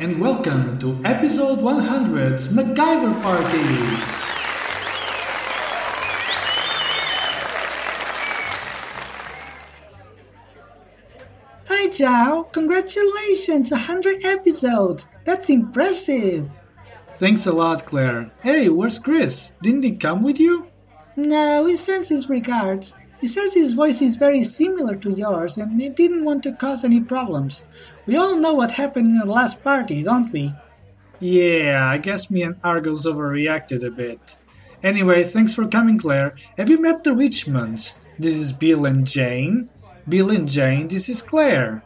and welcome to episode 100's MacGyver Party. Hi, Joe. Congratulations, 100 episodes. That's impressive. Thanks a lot, Claire. Hey, where's Chris? Didn't he come with you? No, he sends his regards. He says his voice is very similar to yours and he didn't want to cause any problems. We all know what happened in the last party, don't we? Yeah, I guess me and Argos overreacted a bit. Anyway, thanks for coming, Claire. Have you met the Richmonds? This is Bill and Jane. Bill and Jane, this is Claire.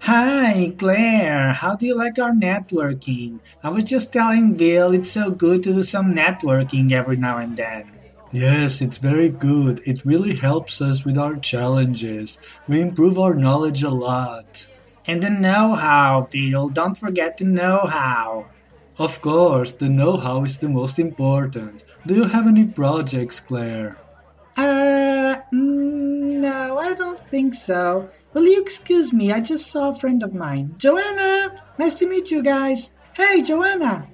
Hi, Claire. How do you like our networking? I was just telling Bill it's so good to do some networking every now and then. Yes, it's very good. It really helps us with our challenges. We improve our knowledge a lot. And the know how, Bill. Don't forget the know how. Of course, the know how is the most important. Do you have any projects, Claire? Uh, no, I don't think so. Will you excuse me? I just saw a friend of mine. Joanna! Nice to meet you guys. Hey, Joanna!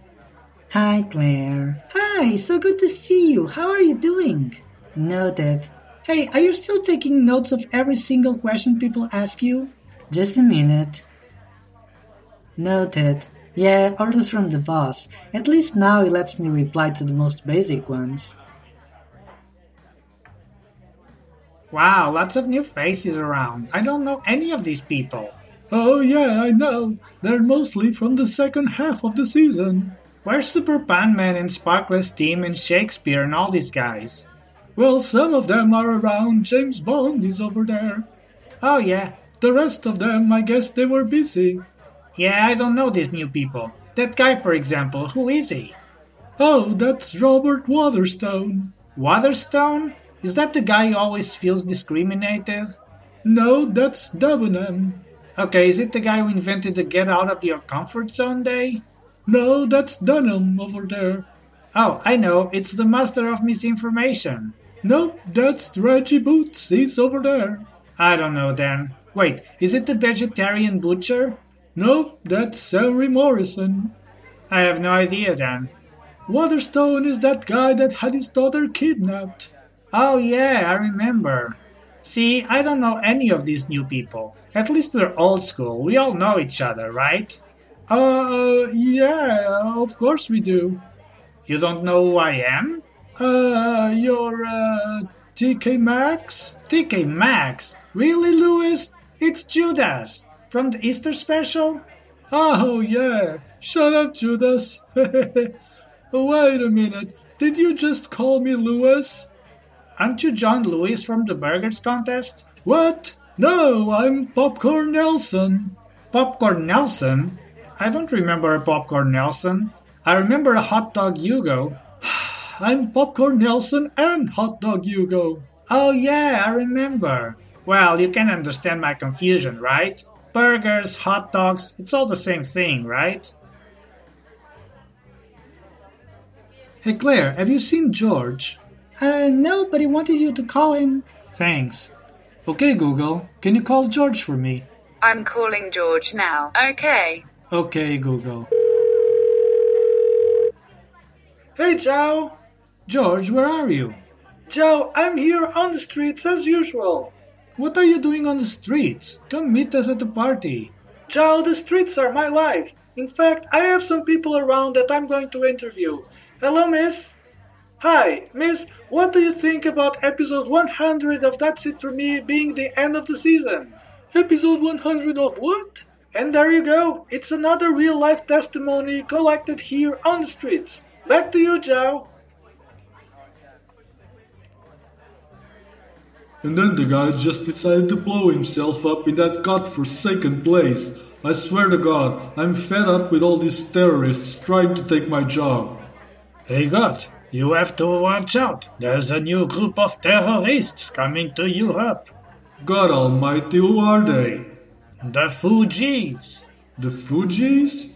Hi, Claire. Hi, so good to see you. How are you doing? Noted. Hey, are you still taking notes of every single question people ask you? Just a minute. Noted. Yeah, orders from the boss. At least now he lets me reply to the most basic ones. Wow, lots of new faces around. I don't know any of these people. Oh, yeah, I know. They're mostly from the second half of the season. Where's Super Man and Sparkless Team and Shakespeare and all these guys? Well, some of them are around. James Bond is over there. Oh, yeah. The rest of them, I guess they were busy. Yeah, I don't know these new people. That guy, for example, who is he? Oh, that's Robert Waterstone. Waterstone? Is that the guy who always feels discriminated? No, that's Debenham. Okay, is it the guy who invented the get out of your comfort zone day? No, that's Dunham over there. Oh, I know, it's the master of misinformation. No, that's Reggie Boots, he's over there. I don't know then. Wait, is it the vegetarian butcher? No, that's Henry Morrison. I have no idea then. Waterstone is that guy that had his daughter kidnapped. Oh, yeah, I remember. See, I don't know any of these new people. At least we're old school. We all know each other, right? Uh, yeah, of course we do. You don't know who I am? Uh, you're, uh, TK Maxx? TK Maxx? Really, Louis? It's Judas from the Easter special? Oh, yeah. Shut up, Judas. Wait a minute. Did you just call me Louis? Aren't you John Lewis from the Burgers contest? What? No, I'm Popcorn Nelson. Popcorn Nelson? I don't remember a Popcorn Nelson. I remember a Hot Dog Hugo. I'm Popcorn Nelson and Hot Dog Hugo. Oh, yeah, I remember. Well, you can understand my confusion, right? Burgers, hot dogs, it's all the same thing, right? Hey Claire, have you seen George? Uh, no, but he wanted you to call him. Thanks. Okay, Google, can you call George for me? I'm calling George now. Okay. Okay, Google. Hey, Joe. George, where are you? Joe, I'm here on the streets as usual. What are you doing on the streets? Come meet us at the party. Joe, the streets are my life. In fact, I have some people around that I'm going to interview. Hello, miss. Hi, miss. What do you think about episode 100 of That's It For Me being the end of the season? Episode 100 of what? And there you go. It's another real life testimony collected here on the streets. Back to you, Joe. And then the guy just decided to blow himself up in that godforsaken place. I swear to God, I'm fed up with all these terrorists trying to take my job. Hey God, you have to watch out. There's a new group of terrorists coming to Europe. God almighty, who are they? The Fugees. The Fugees?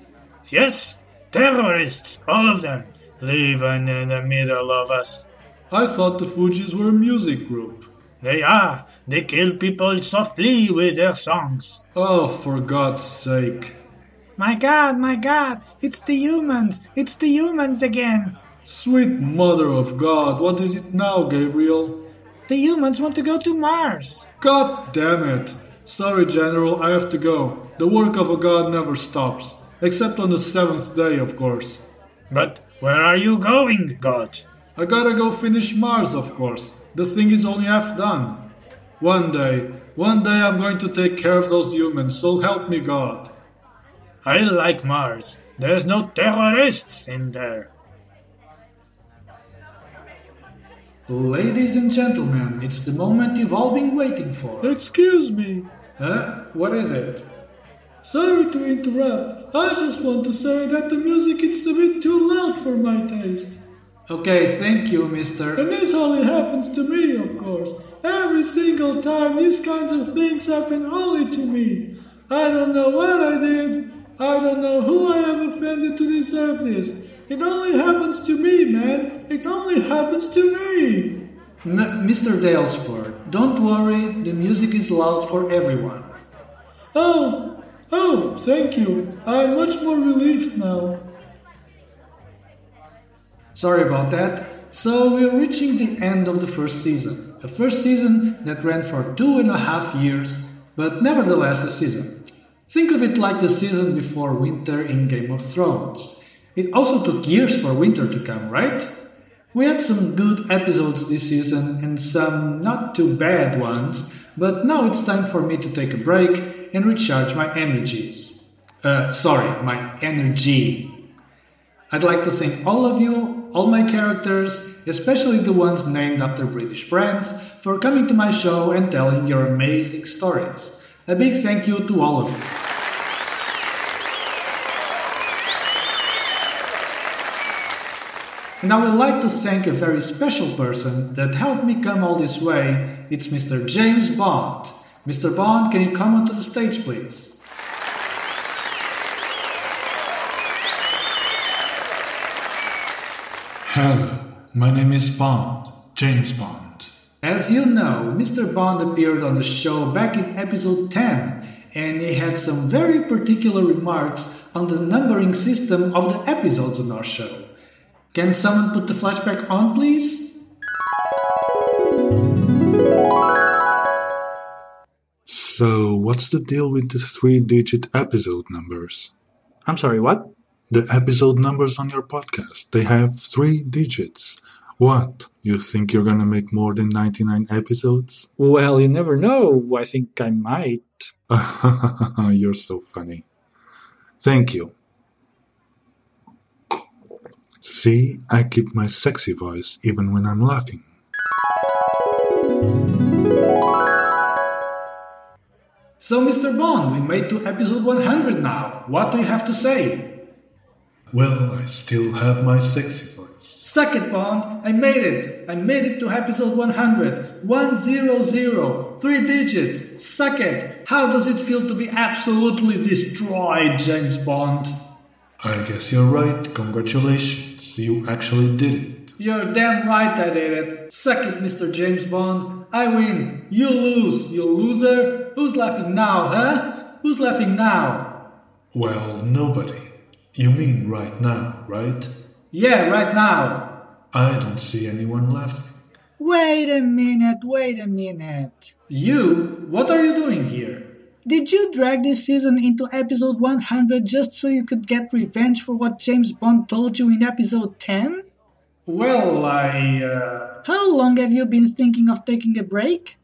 Yes, terrorists, all of them, living in the middle of us. I thought the Fugees were a music group. They are. They kill people softly with their songs. Oh, for God's sake. My god, my god, it's the humans, it's the humans again. Sweet Mother of God, what is it now, Gabriel? The humans want to go to Mars. God damn it! Sorry, General, I have to go. The work of a god never stops. Except on the seventh day, of course. But where are you going, God? I gotta go finish Mars, of course. The thing is only half done. One day, one day I'm going to take care of those humans, so help me God. I like Mars. There's no terrorists in there. Ladies and gentlemen, it's the moment you've all been waiting for. Excuse me. Huh? What is it? Sorry to interrupt. I just want to say that the music is a bit too loud for my taste. Okay, thank you, mister. And this only happens to me, of course. Every single time these kinds of things happen only to me. I don't know what I did. I don't know who I have offended to deserve this. It only happens to me, man. It only happens to me. M- Mr. Dalesport, don't worry, the music is loud for everyone. Oh, oh, thank you. I'm much more relieved now. Sorry about that. So we're reaching the end of the first season. A first season that ran for two and a half years, but nevertheless a season. Think of it like the season before winter in Game of Thrones. It also took years for winter to come, right? We had some good episodes this season and some not too bad ones, but now it's time for me to take a break and recharge my energies. Uh, sorry, my energy. I'd like to thank all of you, all my characters, especially the ones named after British brands, for coming to my show and telling your amazing stories. A big thank you to all of you. And I would like to thank a very special person that helped me come all this way. It's Mr. James Bond. Mr. Bond, can you come onto the stage, please? Hello, my name is Bond, James Bond. As you know, Mr. Bond appeared on the show back in episode 10, and he had some very particular remarks on the numbering system of the episodes on our show. Can someone put the flashback on, please? So, what's the deal with the three digit episode numbers? I'm sorry, what? The episode numbers on your podcast, they have three digits. What? You think you're gonna make more than 99 episodes? Well, you never know. I think I might. you're so funny. Thank you. See, I keep my sexy voice even when I'm laughing. So, Mr. Bond, we made to episode 100 now. What do you have to say? Well, I still have my sexy voice. Suck it, Bond. I made it. I made it to episode 100. 100. Three digits. Suck it. How does it feel to be absolutely destroyed, James Bond? I guess you're right. Congratulations. You actually did it. You're damn right I did it. Suck it, Mr. James Bond. I win. You lose, you loser. Who's laughing now, huh? Who's laughing now? Well, nobody. You mean right now, right? Yeah, right now. I don't see anyone laughing. Wait a minute, wait a minute. You? What are you doing here? Did you drag this season into episode 100 just so you could get revenge for what James Bond told you in episode 10? Well, I. Uh, How long have you been thinking of taking a break?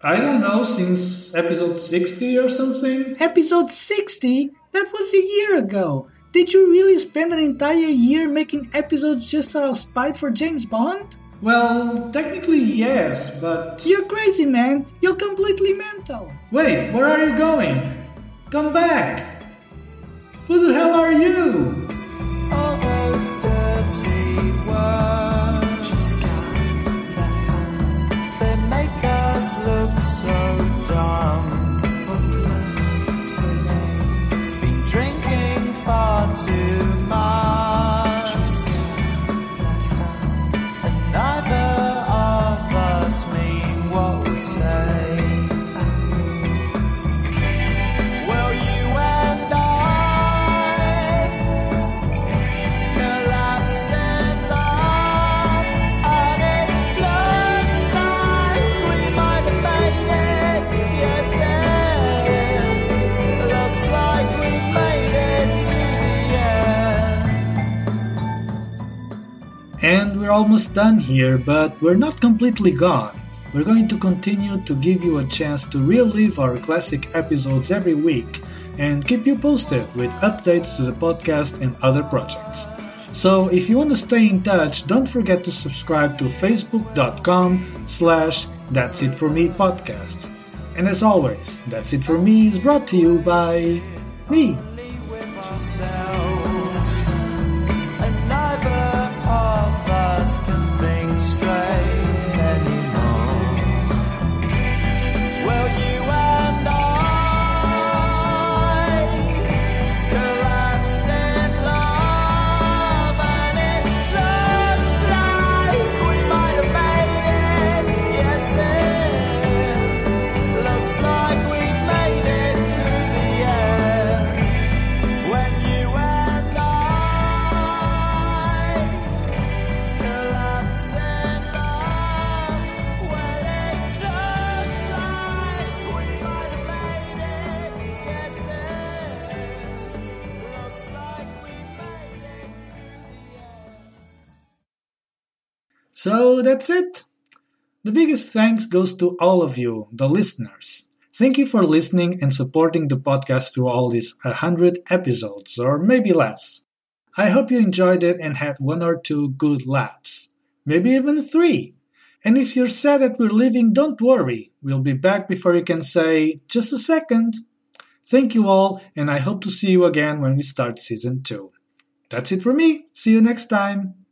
I don't know, since episode 60 or something? Episode 60? That was a year ago. Did you really spend an entire year making episodes just out of spite for James Bond? Well, technically, yes, but. You're crazy, man. You're completely mental. Wait, where are you going? Come back! Who the hell are you? All those dirty words They make us look so dumb almost done here, but we're not completely gone. We're going to continue to give you a chance to relive our classic episodes every week and keep you posted with updates to the podcast and other projects. So if you want to stay in touch, don't forget to subscribe to facebook.com slash that's it for me podcast. And as always, That's It For Me is brought to you by me. So that's it. The biggest thanks goes to all of you, the listeners. Thank you for listening and supporting the podcast through all these 100 episodes, or maybe less. I hope you enjoyed it and had one or two good laughs. Maybe even three. And if you're sad that we're leaving, don't worry. We'll be back before you can say, just a second. Thank you all, and I hope to see you again when we start season 2. That's it for me. See you next time.